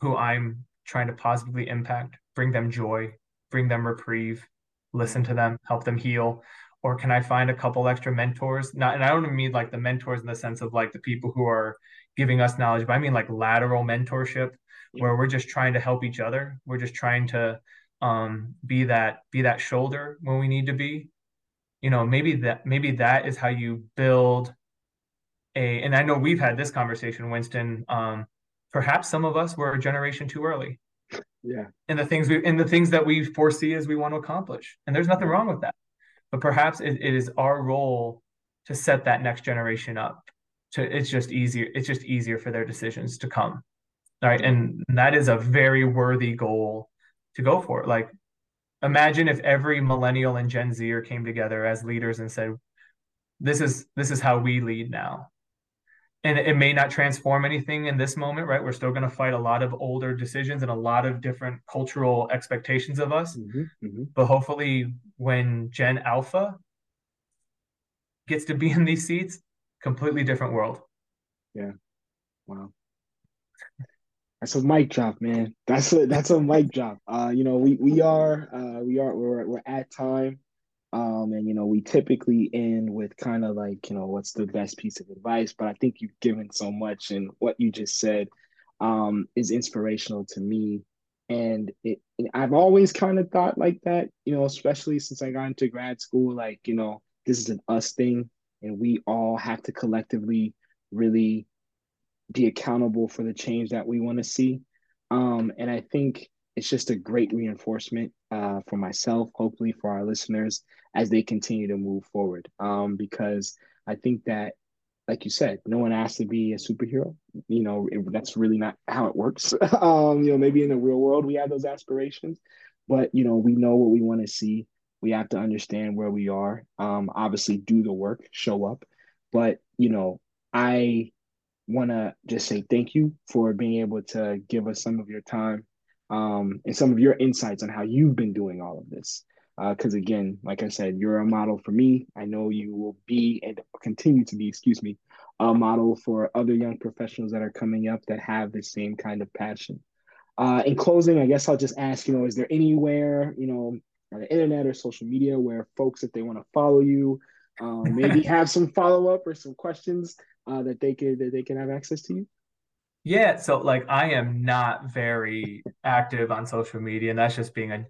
who I'm trying to positively impact, bring them joy, bring them reprieve, listen to them, help them heal? Or can I find a couple extra mentors? Not, and I don't mean like the mentors in the sense of like the people who are giving us knowledge, but I mean like lateral mentorship where we're just trying to help each other. We're just trying to um, be that be that shoulder when we need to be. You know, maybe that maybe that is how you build a, and I know we've had this conversation, Winston. Um, perhaps some of us were a generation too early. Yeah. And the things we, and the things that we foresee as we want to accomplish, and there's nothing wrong with that. But perhaps it, it is our role to set that next generation up. To it's just easier. It's just easier for their decisions to come. Right, and that is a very worthy goal to go for. Like, imagine if every millennial and Gen Zer came together as leaders and said, "This is this is how we lead now." And it may not transform anything in this moment, right? We're still going to fight a lot of older decisions and a lot of different cultural expectations of us. Mm-hmm, mm-hmm. But hopefully, when Gen Alpha gets to be in these seats, completely different world. Yeah. Wow. That's a mic drop, man. That's a that's a mic drop. Uh, you know, we we are uh we are we're we're at time. Um, and you know, we typically end with kind of like, you know, what's the best piece of advice, but I think you've given so much and what you just said um is inspirational to me. And it I've always kind of thought like that, you know, especially since I got into grad school, like, you know, this is an us thing and we all have to collectively really be accountable for the change that we want to see. Um, and I think it's just a great reinforcement uh, for myself, hopefully for our listeners as they continue to move forward. Um, because I think that, like you said, no one asked to be a superhero. You know, it, that's really not how it works. um, you know, maybe in the real world we have those aspirations, but you know, we know what we want to see. We have to understand where we are. Um, obviously, do the work, show up. But you know, I want to just say thank you for being able to give us some of your time um, and some of your insights on how you've been doing all of this. Because uh, again, like I said, you're a model for me. I know you will be and continue to be, excuse me, a model for other young professionals that are coming up that have the same kind of passion. Uh, in closing, I guess I'll just ask, you know, is there anywhere, you know, on the internet or social media where folks, if they want to follow you, um, maybe have some follow up or some questions uh, that they could that they can have access to you? Yeah, so like I am not very active on social media, and that's just being a,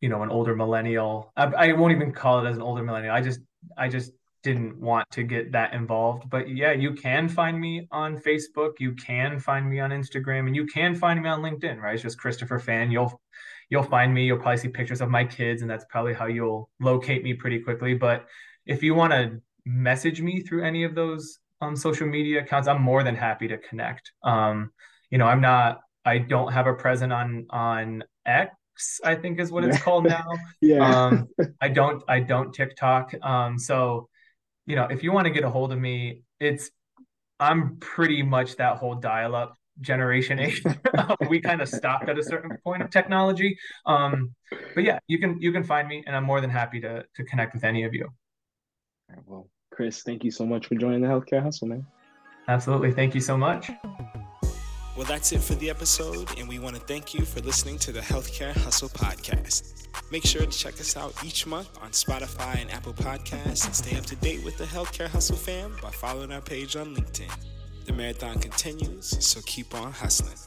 you know, an older millennial. I, I won't even call it as an older millennial. I just, I just didn't want to get that involved. But yeah, you can find me on Facebook, you can find me on Instagram, and you can find me on LinkedIn, right? It's just Christopher Fan. You'll you'll find me, you'll probably see pictures of my kids, and that's probably how you'll locate me pretty quickly. But if you want to message me through any of those um, social media accounts, I'm more than happy to connect. Um, you know, I'm not I don't have a present on on X I think is what it's called now. yeah. Um, I don't I don't TikTok. Um, so you know, if you want to get a hold of me, it's I'm pretty much that whole dial up generation age. we kind of stopped at a certain point of technology. Um, but yeah, you can you can find me and I'm more than happy to to connect with any of you. well, Chris, thank you so much for joining the healthcare hustle, man. Absolutely. Thank you so much. Well, that's it for the episode, and we want to thank you for listening to the Healthcare Hustle Podcast. Make sure to check us out each month on Spotify and Apple Podcasts and stay up to date with the Healthcare Hustle fam by following our page on LinkedIn. The marathon continues, so keep on hustling.